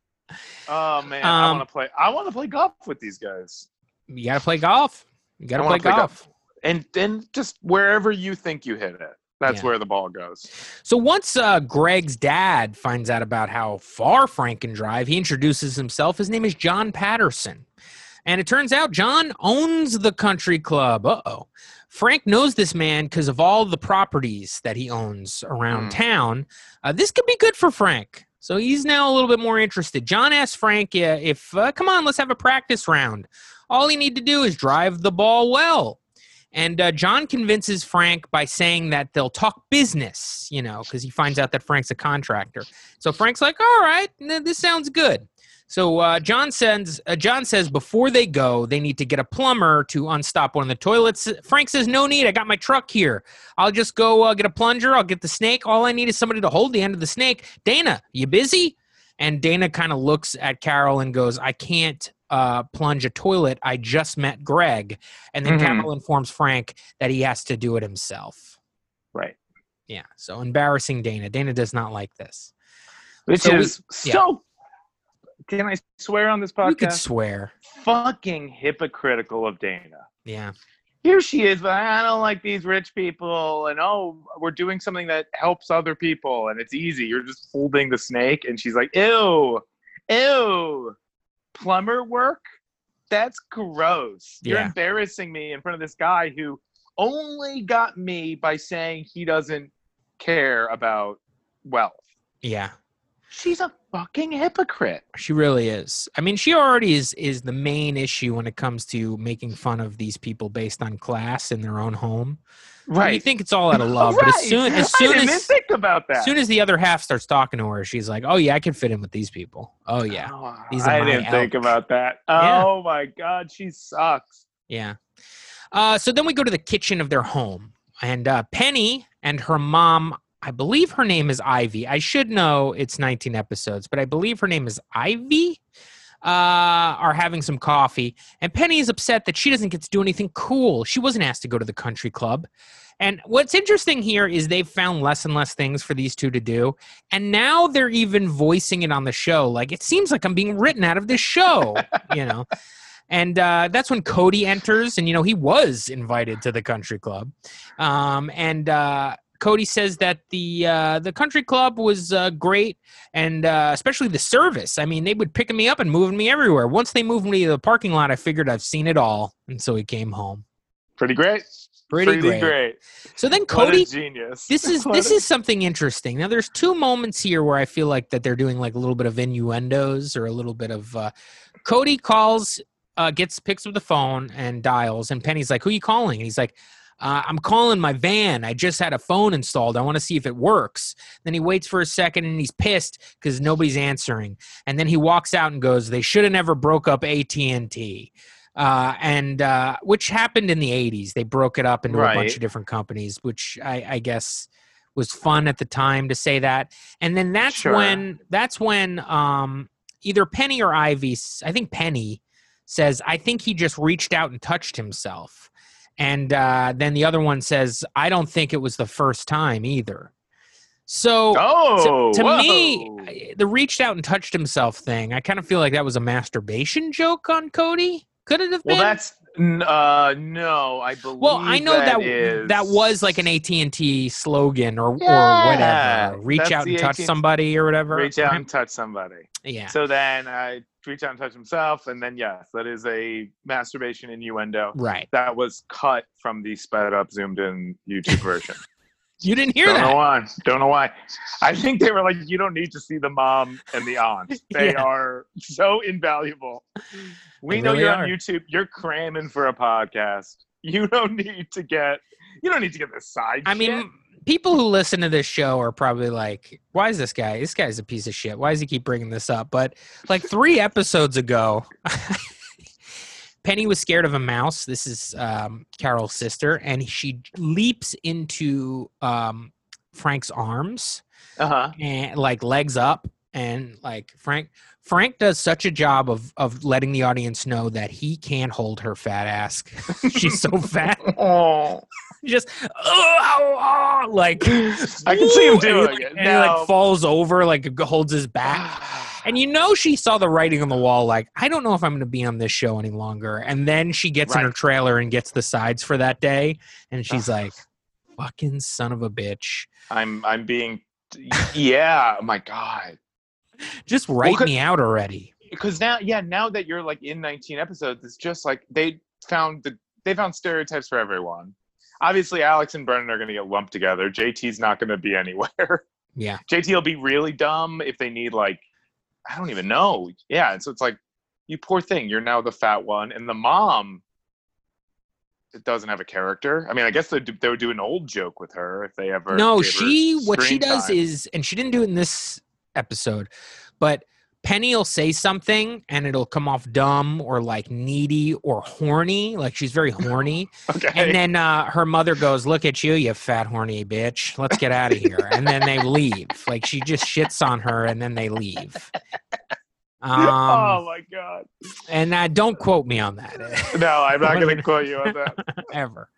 Oh man, I Um, want to play. I want to play golf with these guys, You got to play golf. You got to play play golf. golf. and then just wherever you think you hit it, that's Yeah. where the ball goes. So once uh, Greg's dad finds out about how far Frank can drive, he introduces himself. His name is John Patterson. And it turns out John owns the country club. Uh oh. Frank knows this man because of all the properties that he owns around Hmm. town. Uh, this could be good for Frank. So he's now a little bit more interested. John asks Frank if, uh, come on, let's have a practice round. All he need to do is drive the ball well. And uh, John convinces Frank by saying that they'll talk business, you know, because he finds out that Frank's a contractor. So Frank's like, all right, this sounds good. So uh, John says, uh, John says before they go, they need to get a plumber to unstop one of the toilets. Frank says, "No need. I got my truck here. I'll just go uh, get a plunger. I'll get the snake. All I need is somebody to hold the end of the snake." Dana, you busy? And Dana kind of looks at Carol and goes, "I can't uh, plunge a toilet. I just met Greg." And then Mhm. Carol informs Frank that he has to do it himself. Right. Yeah. So embarrassing Dana. Dana does not like this. Which So we- is so. Can I swear on this podcast? You could swear. Fucking hypocritical of Dana. Yeah. Here she is, but I don't like these rich people, and oh, we're doing something that helps other people, and it's easy. You're just holding the snake, and she's like, "Ew, ew, plumber work? That's gross. You're Yeah. embarrassing me in front of this guy who only got me by saying he doesn't care about wealth. Yeah. She's a fucking hypocrite. She really is. I mean, she already is is the main issue when it comes to making fun of these people based on class in their own home. You think it's all out of love, but as soon as I soon didn't as think about that. as soon as the other half starts talking to her, she's like, "Oh yeah, I can fit in with these people. Oh yeah, Oh, These I didn't think about that. Yeah. Oh my god, she sucks. yeah." Uh, so then we go to the kitchen of their home, and uh, Penny and her mom. I believe her name is Ivy. I should know it's 19 episodes, but I believe her name is Ivy. Uh, are having some coffee, and Penny is upset that she doesn't get to do anything cool. She wasn't asked to go to the country club. And what's interesting here is they've found less and less things for these two to do. And now they're even voicing it on the show. Like, it seems like I'm being written out of this show, you know? And uh, that's when Cody enters, and, you know, he was invited to the country club. Um, and uh, Cody says that the uh, the country club was uh, great, and uh, especially the service. I mean, they would picking me up and moving me everywhere. Once they moved me to the parking lot, I figured I've seen it all, and so he came home. Pretty great. Pretty, great. So then Cody, genius. this is this is something interesting. Now, there's two moments here where I feel like that they're doing like a little bit of innuendos or a little bit of. Uh, Cody calls, uh, gets picks up the phone and dials, and Penny's like, "Who you calling?" And he's like. Uh, I'm calling my van. I just had a phone installed. I want to see if it works. Then he waits for a second and he's pissed because nobody's answering. And then he walks out and goes, "They should have never broke up AT and T." Uh, and uh, which happened in the 80s. They broke it up into a bunch of different companies, which I, I guess was fun at the time to say that. And then that's Sure. when that's when um, either Penny or Ivy, I think Penny says, "I think he just reached out and touched himself." And uh, then the other one says, "I don't think it was the first time either." So Oh, to whoa. me, the reached out and touched himself thing, I kind of feel like that was a masturbation joke on Cody. Could it have well, been? that's uh no, I believe. well, I know that is- that was like an AT and T slogan or Yeah, or whatever. Reach out and touch AT&T somebody or whatever. reach out and touch somebody. yeah. So then I reach out and touch himself, and then yes, that is a masturbation innuendo right. that was cut from the sped up, zoomed in YouTube version. You didn't hear don't that. know why. Don't know why. I think they were like, you don't need to see the mom and the aunt. They Yeah. are so invaluable. We They know really you're are. on YouTube. You're cramming for a podcast. You don't need to get. You don't need to get the side. I shit. mean, people who listen to this show are probably like, "Why is this guy? This guy's a piece of shit. Why does he keep bringing this up?" But like three episodes ago, Penny was scared of a mouse. This is um, Carol's sister, and she leaps into um, Frank's arms uh-huh. and like legs up, and like Frank. Frank does such a job of of letting the audience know that he can't hold her fat ass. She's so fat. Just oh, oh, like I can see him Ooh, and he, doing like- it. And he like falls over, like holds his back. And you know she saw the writing on the wall, like, I don't know if I'm gonna be on this show any longer. And then she gets in her trailer and gets the sides for that day, and she's like, fucking son of a bitch. I'm I'm being. Yeah. My God. Just write could- me out already. because now yeah now that you're like in 19 episodes it's just like they found the they found stereotypes for everyone obviously alex and brendan are going to get lumped together jt's not going to be anywhere Yeah. jt will be really dumb if they need like i don't even know yeah and so it's like you poor thing you're now the fat one and the mom it doesn't have a character i mean i guess they, they would do an old joke with her if they ever No, she what she does time. is, and she didn't do it in this episode, but Penny will say something and it'll come off dumb or like needy or horny. Like she's very horny. Okay. And then uh, her mother goes, "Look at you, you fat horny bitch. Let's get out of here." And then they leave. Like she just shits on her, and then they leave. oh Um, my god. and uh, don't quote me on that No, I'm not going to quote you on that. ever.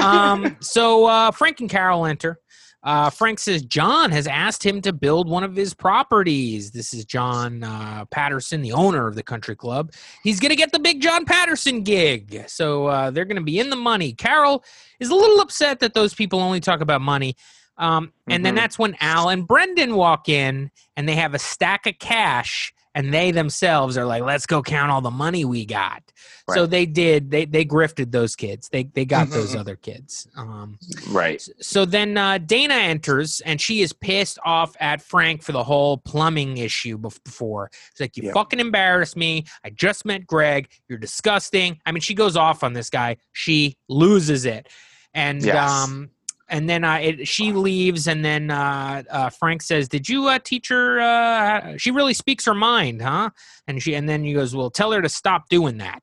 Um, so uh, Frank and Carol enter. Uh, Frank says John has asked him to build one of his properties. This is John uh, Patterson, the owner of the country club. He's going to get the big John Patterson gig. So uh, they're going to be in the money. Carol is a little upset that those people only talk about money. Um, and then Mhm. that's when Al and Brendan walk in and they have a stack of cash and they themselves are like, let's go count all the money we got. So they did. They they grifted those kids. They they got those Mhm. other kids. Um, Right. so then uh, Dana enters and she is pissed off at Frank for the whole plumbing issue before. It's like, you Yeah. fucking embarrassed me. I just met Greg. You're disgusting. I mean, she goes off on this guy. She loses it. And Yes. um, and then uh, it, she leaves, and then uh, uh, Frank says, "Did you uh, teach her? Uh, she really speaks her mind, huh?" And she, and then he goes, "Well, tell her to stop doing that."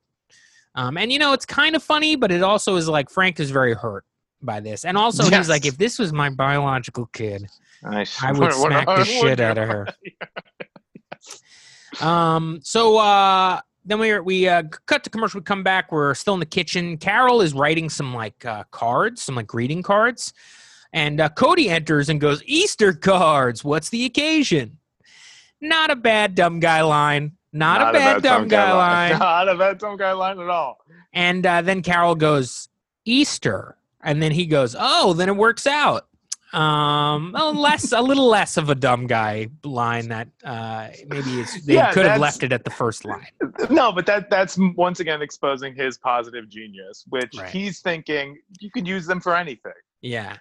Um, and you know, it's kind of funny, but it also is like Frank is very hurt by this, and also he's like, "If this was my biological kid, Nice. I would smack the shit out of her." Um, so uh, then we we uh, cut to commercial. We come back. We're still in the kitchen. Carol is writing some like uh, cards, some like greeting cards, and uh, Cody enters and goes, "Easter cards. What's the occasion?" Not a bad dumb guy line. Not, a bad dumb guy line. Not a bad dumb guy line at all. And uh, then Carol goes, Easter. And then he goes, Oh, then it works out. Um, a less, a little less of a dumb guy line that uh, maybe it's, they Yeah, could have left it at the first line. No, but that that's once again exposing his positive genius, which Right. he's thinking you could use them for anything. Yeah.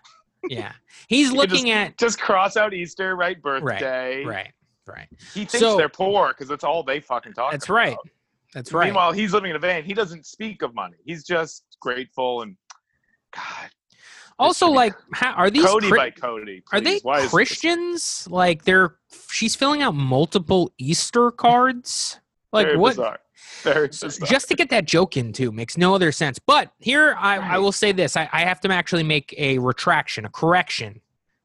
Yeah. He's looking at, Just cross out Easter, right? Birthday. right, right. He thinks So- they're poor because that's all they fucking talk about. That's about. right. That's right. Meanwhile, he's living in a van. He doesn't speak of money. He's just grateful and God. Also, like, how, are these Cody Chri- by Cody. are they please. Why is- Christians? Like, they're she's filling out multiple Easter cards. Like, Very what? Bizarre. Very bizarre. just to get that joke in too makes no other sense. But here I, I will say this: I, I have to actually make a retraction, a correction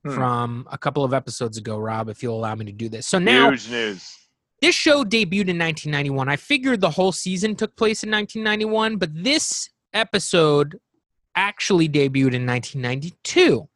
Hmm. from a couple of episodes ago, Rob. If you'll allow me to do this. So now Huge news. this show debuted in 1991. I figured the whole season took place in 1991, but this episode actually debuted in 1992.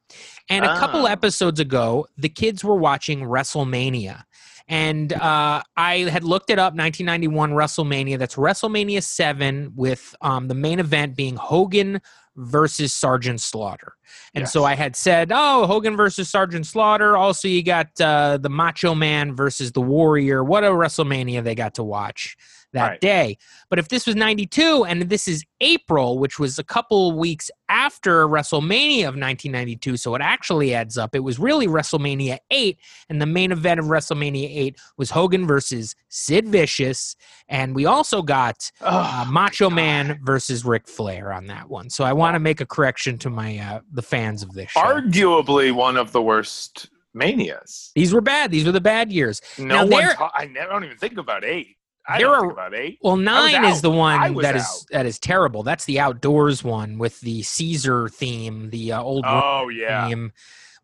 And a couple Oh. episodes ago, the kids were watching WrestleMania. And uh, I had looked it up 1991 WrestleMania. That's WrestleMania 7, with um, the main event being Hogan versus Sergeant Slaughter. And so I had said, oh, Hogan versus Sergeant Slaughter. Also, you got uh, the Macho Man versus the Warrior. What a WrestleMania they got to watch that Right. day. But if this was 92 and this is April, which was a couple weeks after WrestleMania of 1992, so it actually adds up. It was really WrestleMania 8, and the main event of WrestleMania 8 was Hogan versus Sid Vicious. And we also got uh, Oh, Macho God. Man versus Ric Flair on that one. So I want to make a correction to my uh, the fans of this show. arguably one of the worst manias. These were bad. These were the bad years. No Now, one. Ta- I never. I don't even think about eight. I There are- about eight. Well, nine is the one that is out. that is terrible. That's the outdoors one with the Caesar theme, the uh, old Oh yeah. theme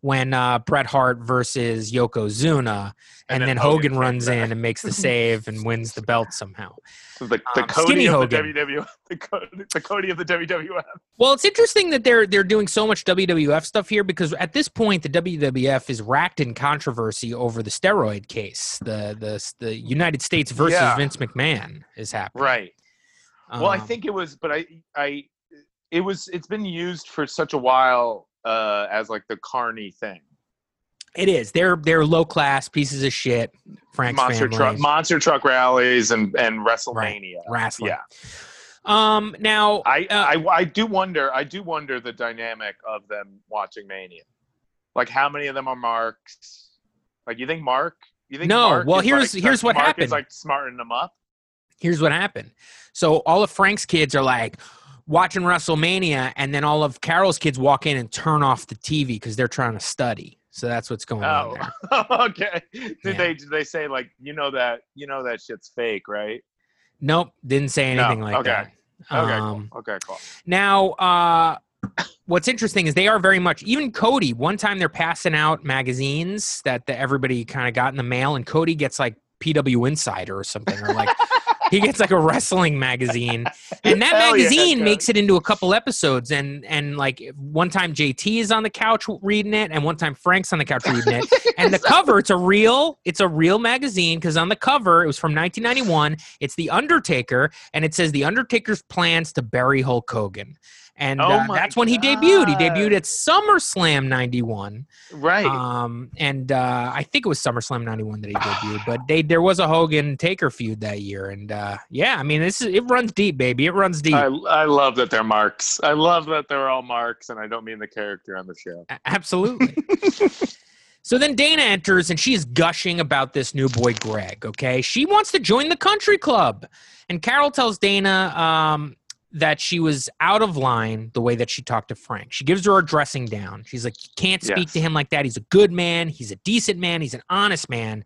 when uh, Bret Hart versus Yokozuna, and, And then, then Hogan, Hogan runs in and makes the save and wins the belt somehow. The, the Um, Cody Skinny of Hogan. the WWF. The, Co- the Cody of the WWF. Well, it's interesting that they're they're doing so much WWF stuff here because at this point the WWF is racked in controversy over the steroid case. The the the United States versus Yeah. Vince McMahon is happening. Right. well, I Um, think it was, but I, I, it was. It's been used for such a while uh, as like the carny thing. it is. They're they're low class pieces of shit. Frank's monster truck, monster truck rallies, and and WrestleMania. wrestling. Yeah. Um. Now, I, uh, I I do wonder. I do wonder the dynamic of them watching Mania. Like how many of them are marks? Like you think Mark? You think No, Mark well, here's- like, here's what Mark happened. Is like smartening them up. here's what happened. So all of Frank's kids are like watching WrestleMania, and then all of Carol's kids walk in and turn off the TV because they're trying to study. So that's what's going on Oh, there. okay. Did Yeah. they did they say like you know that you know that shit's fake, right? Nope, didn't say No, anything like okay. that. Okay, Um, cool. Okay, cool. Now, uh, what's interesting is they are very much even Cody. One time they're passing out magazines that the, everybody kind of got in the mail, and Cody gets like PW Insider or something, or like he gets like a wrestling magazine, and that Hell magazine Cody. makes it into a couple episodes. And and like one time JT is on the couch reading it, and one time Frank's on the couch reading it. And the cover, it's a real, it's a real magazine because on the cover it was from 1991. It's the Undertaker, and it says the Undertaker's plans to bury Hulk Hogan. And Oh uh, that's when he debuted. He debuted at SummerSlam '91, Right. um, and uh, I think it was SummerSlam '91 that he debuted. But they there was a Hogan Taker feud that year, and uh, yeah, I mean this is it runs deep, baby. It runs deep. I, I love that they're marks. I love that they're all marks, and I don't mean the character on the show. A- Absolutely. so then Dana enters and she's gushing about this new boy, Greg. Okay. She wants to join the country club. And Carol tells Dana um, that she was out of line the way that she talked to Frank. She gives her a dressing down. She's like, You can't speak Yes. to him like that. He's a good man. He's a decent man. He's an honest man.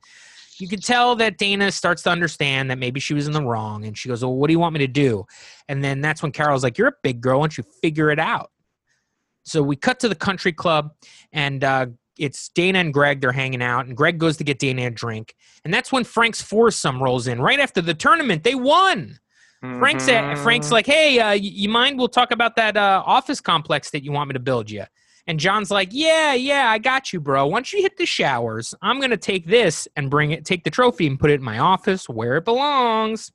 You can tell that Dana starts to understand that maybe she was in the wrong. And she goes, Well, what do you want me to do? And then that's when Carol's like, You're a big girl. Why don't you figure it out? So we cut to the country club, and uh, it's Dana and Greg. They're hanging out, and Greg goes to get Dana a drink, and that's when Frank's foursome rolls in. Right after the tournament, they won. Frank's Mhm. Frank's like, "Hey, uh, you mind? We'll talk about that uh, office complex that you want me to build you." And John's like, "Yeah, yeah, I got you, bro. Once you hit the showers, I'm gonna take this and bring it, take the trophy and put it in my office where it belongs."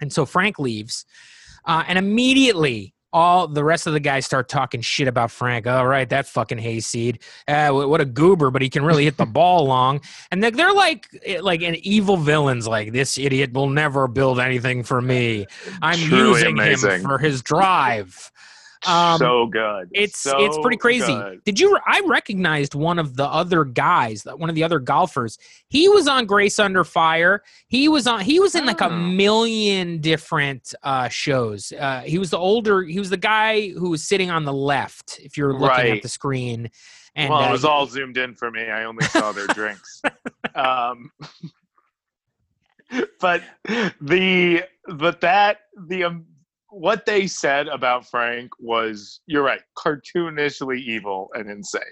And so Frank leaves, uh, and immediately all the rest of the guys start talking shit about Frank. All right, that fucking hayseed. Uh, what a goober, but he can really hit the ball long. And they're, they're like, eh, like an evil villains. Like this idiot will never build anything for me. I'm Truly using him for his drive. Um, so good. it's it's pretty crazy. good. Did you? I recognized one of the other guys, one of the other golfers. He was on Grace Under Fire. He was on. He was in like a Oh. million different uh, shows. Uh, he was the older. He was the guy who was sitting on the left. If you're looking at the screen, and well, uh, it was all zoomed in for me. I only saw their drinks. Um, but the but that the um, what they said about Frank was you're right, cartoonishly evil and insane.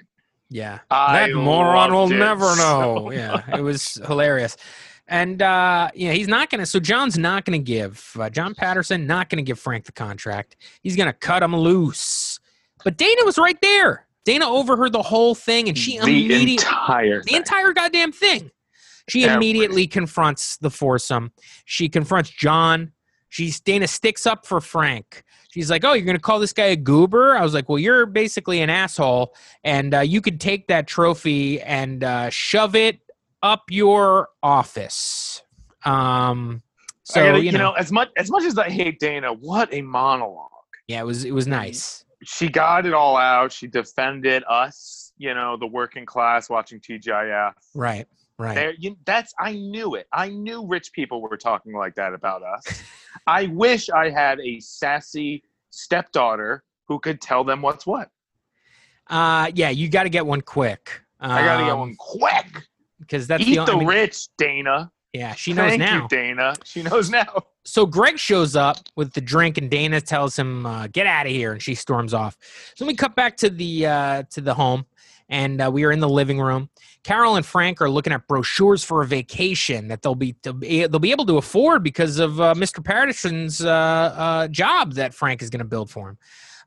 yeah, I that moron will never so know. yeah, it was hilarious. And uh, yeah, he's not gonna. So John's not gonna give uh, John Patterson not gonna give Frank the contract. He's gonna cut him loose. But Dana was right there. Dana overheard the whole thing, and she the immediately entire the entire goddamn thing. She Everything. immediately confronts the foursome. She confronts John. She's Dana sticks up for Frank. She's like, "Oh, you're gonna call this guy a goober?" I was like, "Well, you're basically an asshole, and uh, you could take that trophy and uh, shove it up your office." Um, so gotta- you, you know, know, as much as much as I hate Dana, what a monologue. yeah, it was it was nice. She got it all out. She defended us, you know, the working class watching TGIF. Right, right. There, you, that's I knew it. I knew rich people were talking like that about us. I wish I had a sassy stepdaughter who could tell them what's what. Uh, yeah, you got to get one quick. I gotta get Um, one quick. because that's Eat the, the. I mean, rich, Dana. yeah, she knows Thank now. you, Dana. She knows now. so Greg shows up with the drink, and Dana tells him, uh, "Get out of here," and she storms off. So we cut back to the uh, to the home, and uh, we are in the living room. Carol and Frank are looking at brochures for a vacation that they'll be they'll be, able to afford because of uh, Mr. Patterson's uh, uh, job that Frank is going to build for him.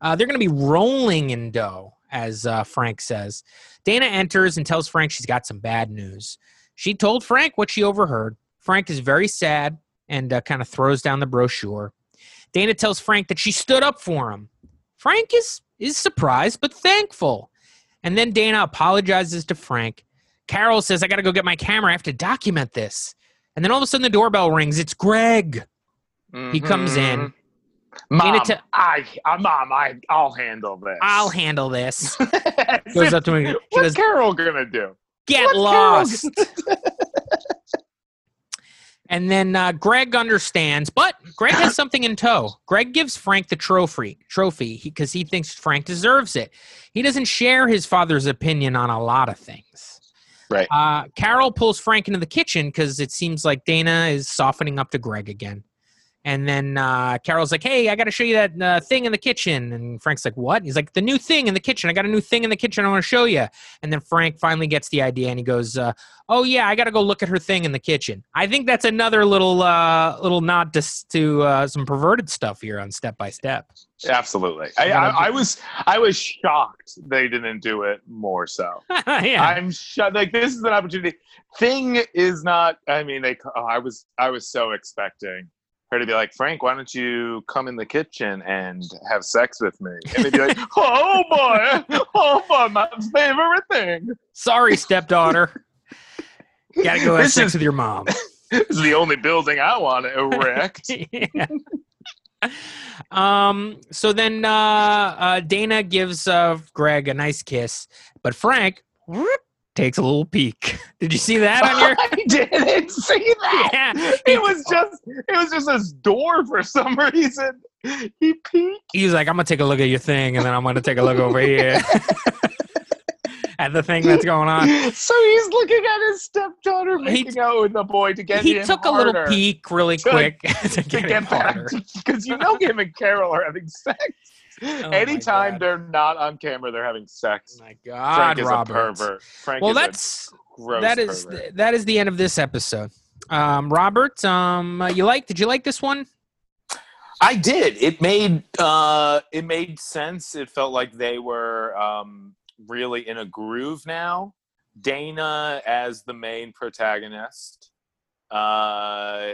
Uh, they're going to be rolling in dough, as uh, Frank says. Dana enters and tells Frank she's got some bad news. She told Frank what she overheard. Frank is very sad and kind of throws down the brochure. Dana tells Frank that she stood up for him. Frank is is surprised but thankful. And then Dana apologizes to Frank. Carol says, "I got to go get my camera. I have to document this." And then all of a sudden the doorbell rings. It's Greg. He comes in. Mhm. Mom, Dana te- I, uh, mom, I, I'll handle this. I'll handle this. Goes up to me. What's goes, Carol gonna do? "Get What's lost." And then uh, Greg understands, but Greg has something in tow. Greg gives Frank the trophy, trophy, because he, he thinks Frank deserves it. He doesn't share his father's opinion on a lot of things. Right. Uh, Carol pulls Frank into the kitchen because it seems like Dana is softening up to Greg again. And then uh, Carol's like, "Hey, I got to show you that uh, thing in the kitchen." And Frank's like, "What?" He's like, "The new thing in the kitchen. I got a new thing in the kitchen. I want to show you." And then Frank finally gets the idea, and he goes, uh, "Oh yeah, I got to go look at her thing in the kitchen." I think that's another little uh, little nod to to uh, some perverted stuff here on Step by Step. Absolutely. I, I, I was I was shocked they didn't do it more so. yeah, I'm shocked. Like this is an opportunity. Thing is not. I mean, they. Oh, I was I was so expecting her to be like Frank. Why don't you come in the kitchen and have sex with me? And they'd be like, Oh boy, oh boy, my favorite thing. sorry, stepdaughter. got to go have This sex is- with your mom. This is the only building I want to erect. Yeah. um so then uh, uh dana gives uh greg a nice kiss but frank whoop, takes a little peek did you see that on your I didn't see that. yeah It was just it was just this door for some reason. He peeked. he's like i'm gonna take a look at your thing and then i'm gonna take a look over here at the thing that's going on So he's looking at his stepdaughter He- making out with the boy to get he took a little peek really to- quick to to get, get back because you know him and Carol are having sex. Oh Anytime they're not on camera, they're having sex. Oh my Frank god is robert a pervert. Frank well is a that's gross that is pervert. that is the end of this episode um robert um uh, you like did you like this one I did. It made uh, it made sense. It felt like they were um, really in a groove now. Dana as the main protagonist, uh,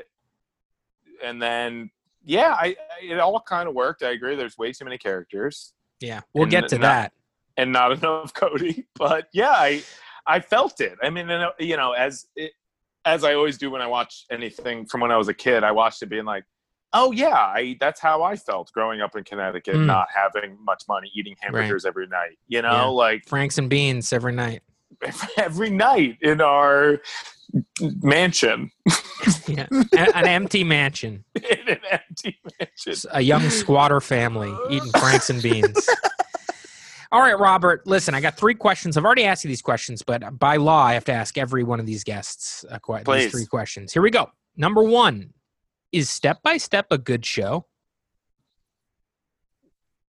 and then yeah, I, I it all kind of worked. I agree. There's way too many characters yeah we'll And get to that and not enough Cody. But yeah, I I felt it. I mean, uh, you know, as it, as I always do when I watch anything from when I was a kid, I watched it being like, oh yeah, I that's how I felt growing up in Connecticut, Mm. not having much money, eating hamburgers every night. You know, Yeah. like franks and beans every night every night in our mansion, yeah. A- an empty mansion. In an empty mansion. A young squatter family eating franks and beans. All right robert listen i got three questions. I've already asked you these questions but by law i have to ask every one of these guests a que- these three questions. Here we go. Number one is step by step a good show?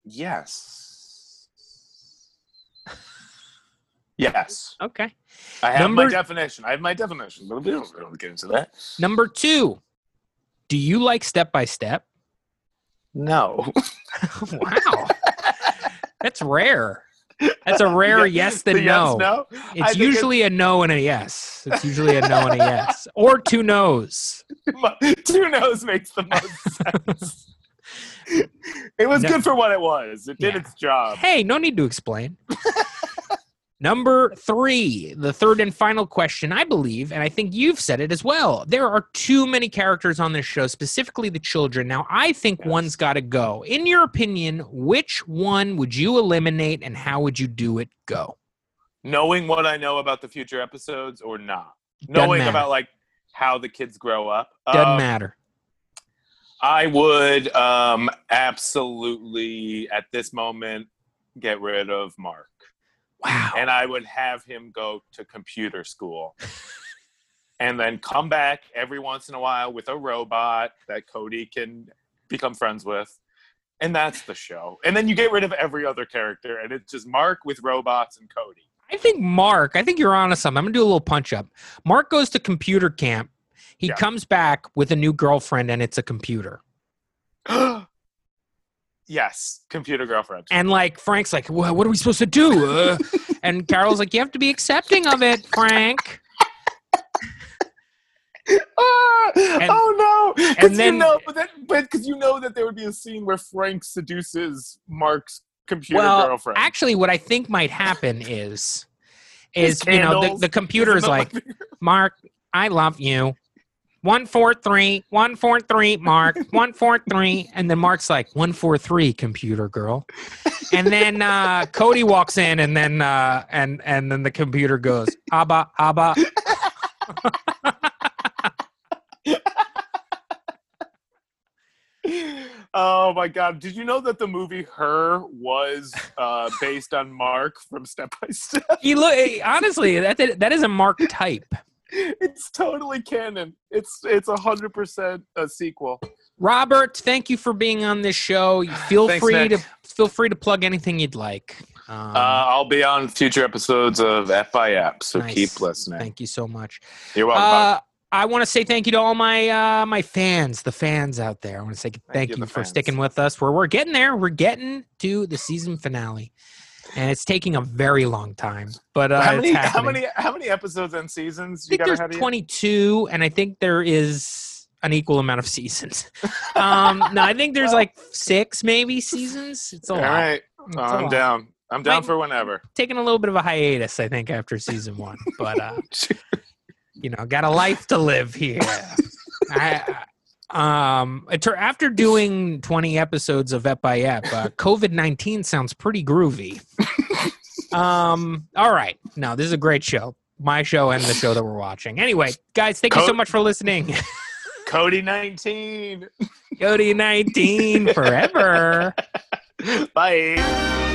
Yes. Yes. okay I have Number- my definition. I have my definition, but we don't, we don't get into that. number two do you like step by step No. wow that's rare that's a rare yes than no Yes, no. It's usually a no and a yes. It's usually a no and a yes, or two no's. Two no's makes the most sense. it was No. good for what it was. It did Yeah. its job. Hey, no need to explain. Number three, the third and final question, I believe, and I think you've said it as well. There are too many characters on this show, specifically the children. Now, I think Yes. one's got to go. In your opinion, which one would you eliminate and how would you do it go? Knowing what I know about the future episodes or not. Doesn't Knowing matter. about like how the kids grow up. Doesn't Um, matter. I would um absolutely at this moment get rid of Mark. Wow. and I would have him go to computer school. and then come back every once in a while with a robot that Cody can become friends with. And that's the show. And then you get rid of every other character, and it's just Mark with robots and Cody. I think Mark, I think you're on to something. I'm going to do a little punch up. Mark goes to computer camp. He Yeah. comes back with a new girlfriend, and it's a computer. yes, computer girlfriend. And like Frank's like, well, what are we supposed to do? Uh, and Carol's like, you have to be accepting of it, Frank. Ah, oh no! and Because then- you know, but because you know that there would be a scene where Frank seduces Mark's computer well, girlfriend. actually, what I think might happen is, is His you know, the, the computer is like. Mark, I love you one four three, one four three, Mark, one four three, and then Mark's like one four three, computer girl, and then uh, Cody walks in, and then uh, and and then the computer goes abba abba. oh my god! Did you know that the movie Her was uh, based on Mark from Step by Step? He look honestly that that is a Mark type. It's totally canon. It's it's a hundred percent a sequel. Robert, thank you for being on this show. Feel Thanks, free Nick. to feel free to plug anything you'd like. Um, Uh, I'll be on future episodes of Ep by Ep, so Nice. keep listening. thank you so much. You're welcome. Uh, I want to say thank you to all my uh, my fans, the fans out there. I want to say thank, you, you, for fans. sticking with us. We're we're getting there. We're getting to the season finale, and it's taking a very long time. But uh, how many how many how many episodes and seasons I you think got there's ahead of you? 22, and I think there is an equal amount of seasons. um, no, I think there's like six maybe seasons. It's a All lot. right, It's a I'm lot. down. I'm down for whenever. Taking a little bit of a hiatus, I think, after season one. But uh, you know, got a life to live here. I, um, after doing 20 episodes of Ep by Ep, uh, COVID 19 sounds pretty groovy. um, all right. No, this is a great show. My show and the show that we're watching. Anyway, guys, thank you so much for listening. Cody 19. Cody 19 forever. Bye.